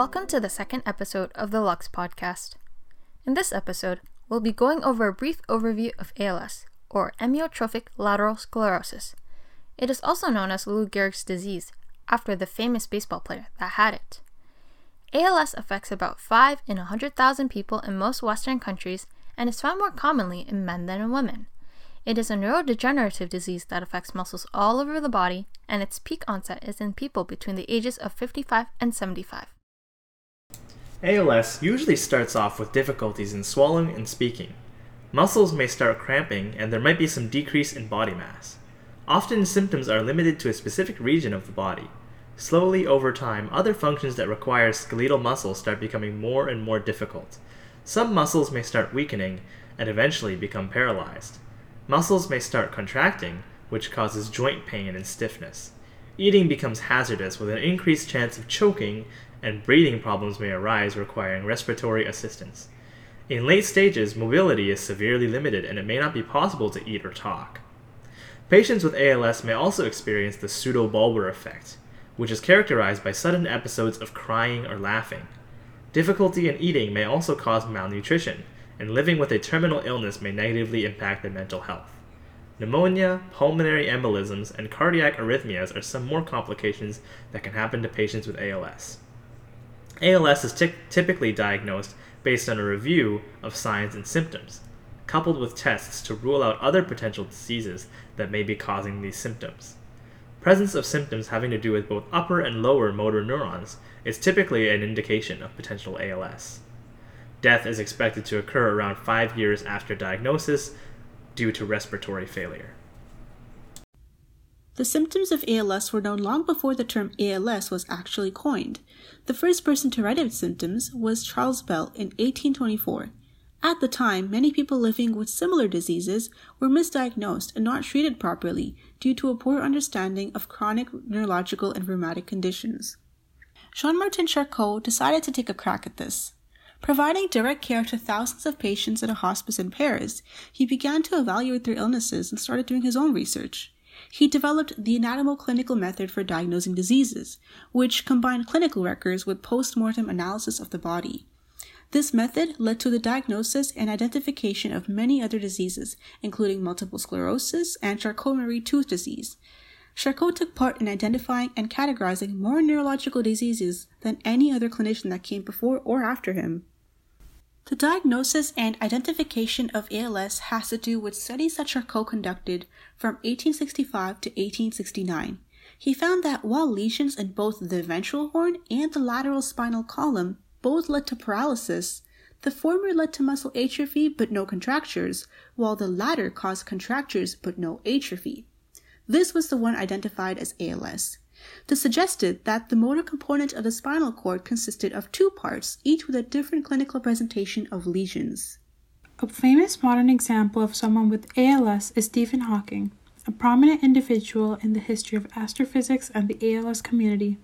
Welcome to the second episode of the Lux Podcast. In this episode, we'll be going over a brief overview of ALS, or amyotrophic lateral sclerosis. It is also known as Lou Gehrig's disease, after the famous baseball player that had it. ALS affects about 5 in 100,000 people in most Western countries and is found more commonly in men than in women. It is a neurodegenerative disease that affects muscles all over the body, and its peak onset is in people between the ages of 55 and 75. ALS usually starts off with difficulties in swallowing and speaking. Muscles may start cramping, and there might be some decrease in body mass. Often, symptoms are limited to a specific region of the body. Slowly, over time, other functions that require skeletal muscles start becoming more and more difficult. Some muscles may start weakening and eventually become paralyzed. Muscles may start contracting, which causes joint pain and stiffness. Eating becomes hazardous with an increased chance of choking, and breathing problems may arise requiring respiratory assistance. In late stages, mobility is severely limited and it may not be possible to eat or talk. Patients with ALS may also experience the pseudobulbar affect, which is characterized by sudden episodes of crying or laughing. Difficulty in eating may also cause malnutrition, and living with a terminal illness may negatively impact their mental health. Pneumonia, pulmonary embolisms, and cardiac arrhythmias are some more complications that can happen to patients with ALS. ALS is ty- typically diagnosed based on a review of signs and symptoms, coupled with tests to rule out other potential diseases that may be causing these symptoms. Presence of symptoms having to do with both upper and lower motor neurons is typically an indication of potential ALS. Death is expected to occur around five years after diagnosis due to respiratory failure. The symptoms of ALS were known long before the term ALS was actually coined. The first person to write its symptoms was Charles Bell in 1824. At the time, many people living with similar diseases were misdiagnosed and not treated properly due to a poor understanding of chronic neurological and rheumatic conditions. Jean Martin Charcot decided to take a crack at this. Providing direct care to thousands of patients at a hospice in Paris, he began to evaluate their illnesses and started doing his own research. He developed the anatomo-clinical method for diagnosing diseases, which combined clinical records with post-mortem analysis of the body. This method led to the diagnosis and identification of many other diseases, including multiple sclerosis and Charcot-Marie tooth disease. Charcot took part in identifying and categorizing more neurological diseases than any other clinician that came before or after him. The diagnosis and identification of ALS has to do with studies that Charcot conducted from 1865 to 1869. He found that while lesions in both the ventral horn and the lateral spinal column both led to paralysis, the former led to muscle atrophy but no contractures, while the latter caused contractures but no atrophy. This was the one identified as ALS. This suggested that the motor component of the spinal cord consisted of two parts, each with a different clinical presentation of lesions. A famous modern example of someone with ALS is Stephen Hawking, a prominent individual in the history of astrophysics and the ALS community.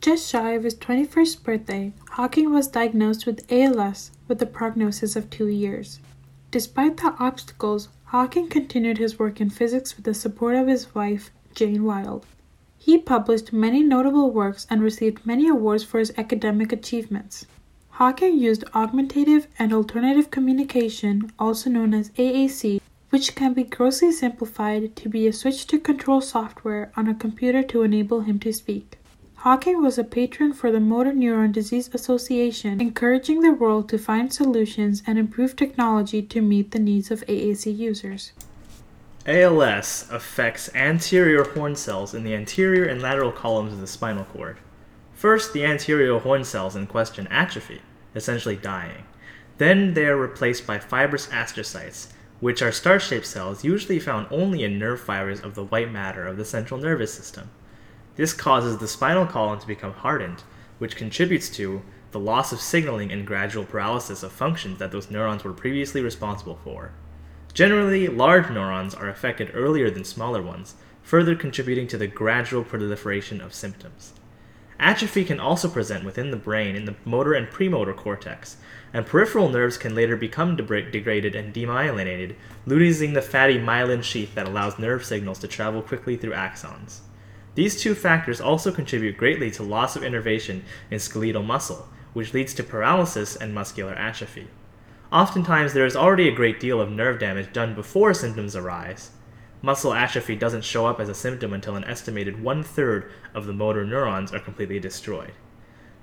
Just shy of his 21st birthday, Hawking was diagnosed with ALS with a prognosis of two years. Despite the obstacles, Hawking continued his work in physics with the support of his wife, Jane Wilde. He published many notable works and received many awards for his academic achievements. Hawking used augmentative and alternative communication, also known as AAC, which can be grossly simplified to be a switch to control software on a computer to enable him to speak. Hawking was a patron for the Motor Neuron Disease Association, encouraging the world to find solutions and improve technology to meet the needs of AAC users. ALS affects anterior horn cells in the anterior and lateral columns of the spinal cord. First, the anterior horn cells in question atrophy, essentially dying. Then they are replaced by fibrous astrocytes, which are star shaped cells usually found only in nerve fibers of the white matter of the central nervous system. This causes the spinal column to become hardened, which contributes to the loss of signaling and gradual paralysis of functions that those neurons were previously responsible for. Generally, large neurons are affected earlier than smaller ones, further contributing to the gradual proliferation of symptoms. Atrophy can also present within the brain in the motor and premotor cortex, and peripheral nerves can later become de- degraded and demyelinated, losing the fatty myelin sheath that allows nerve signals to travel quickly through axons. These two factors also contribute greatly to loss of innervation in skeletal muscle, which leads to paralysis and muscular atrophy. Oftentimes, there is already a great deal of nerve damage done before symptoms arise. Muscle atrophy doesn't show up as a symptom until an estimated one third of the motor neurons are completely destroyed.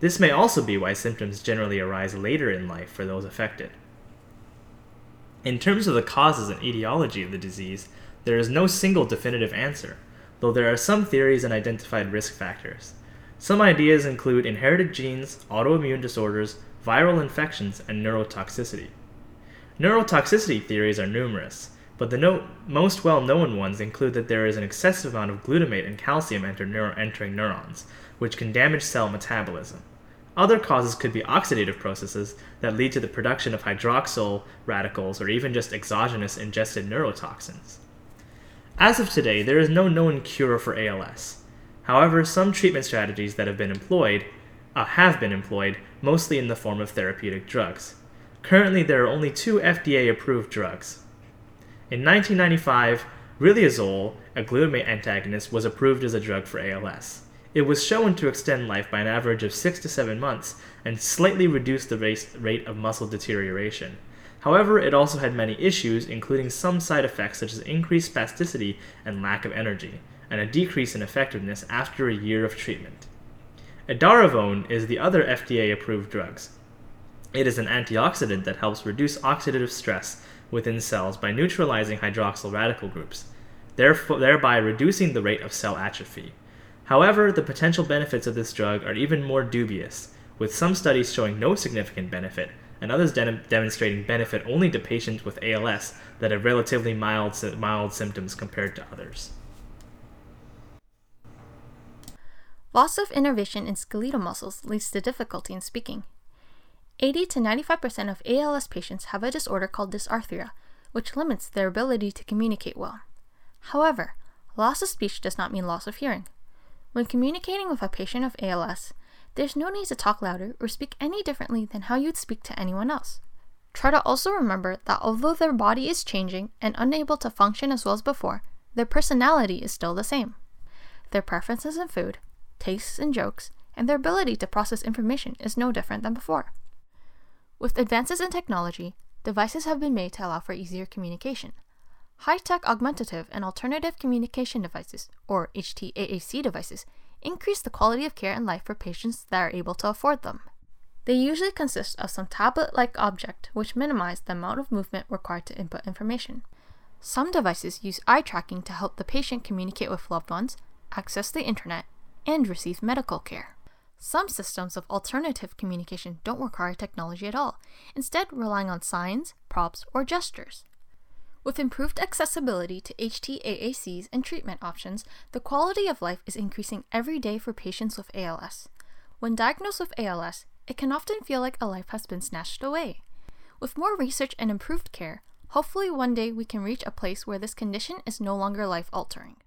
This may also be why symptoms generally arise later in life for those affected. In terms of the causes and etiology of the disease, there is no single definitive answer, though there are some theories and identified risk factors. Some ideas include inherited genes, autoimmune disorders, viral infections, and neurotoxicity. Neurotoxicity theories are numerous, but the no- most well known ones include that there is an excessive amount of glutamate and calcium enter neuro- entering neurons, which can damage cell metabolism. Other causes could be oxidative processes that lead to the production of hydroxyl radicals or even just exogenous ingested neurotoxins. As of today, there is no known cure for ALS. However, some treatment strategies that have been employed uh, have been employed, mostly in the form of therapeutic drugs. Currently, there are only two FDA approved drugs. In 1995, riluzole, a glutamate antagonist, was approved as a drug for ALS. It was shown to extend life by an average of 6 to 7 months and slightly reduce the rate of muscle deterioration. However, it also had many issues, including some side effects such as increased spasticity and lack of energy, and a decrease in effectiveness after a year of treatment. Edaravone is the other FDA approved drug. It is an antioxidant that helps reduce oxidative stress within cells by neutralizing hydroxyl radical groups, thereby reducing the rate of cell atrophy. However, the potential benefits of this drug are even more dubious, with some studies showing no significant benefit and others de- demonstrating benefit only to patients with ALS that have relatively mild, mild symptoms compared to others. Loss of innervation in skeletal muscles leads to difficulty in speaking. 80 to 95% of ALS patients have a disorder called dysarthria, which limits their ability to communicate well. However, loss of speech does not mean loss of hearing. When communicating with a patient of ALS, there's no need to talk louder or speak any differently than how you'd speak to anyone else. Try to also remember that although their body is changing and unable to function as well as before, their personality is still the same. Their preferences in food, tastes in jokes, and their ability to process information is no different than before. With advances in technology, devices have been made to allow for easier communication. High tech augmentative and alternative communication devices, or HTAAC devices, increase the quality of care and life for patients that are able to afford them. They usually consist of some tablet like object which minimize the amount of movement required to input information. Some devices use eye tracking to help the patient communicate with loved ones, access the internet, and receive medical care. Some systems of alternative communication don't require technology at all, instead, relying on signs, props, or gestures. With improved accessibility to HTAACs and treatment options, the quality of life is increasing every day for patients with ALS. When diagnosed with ALS, it can often feel like a life has been snatched away. With more research and improved care, hopefully one day we can reach a place where this condition is no longer life altering.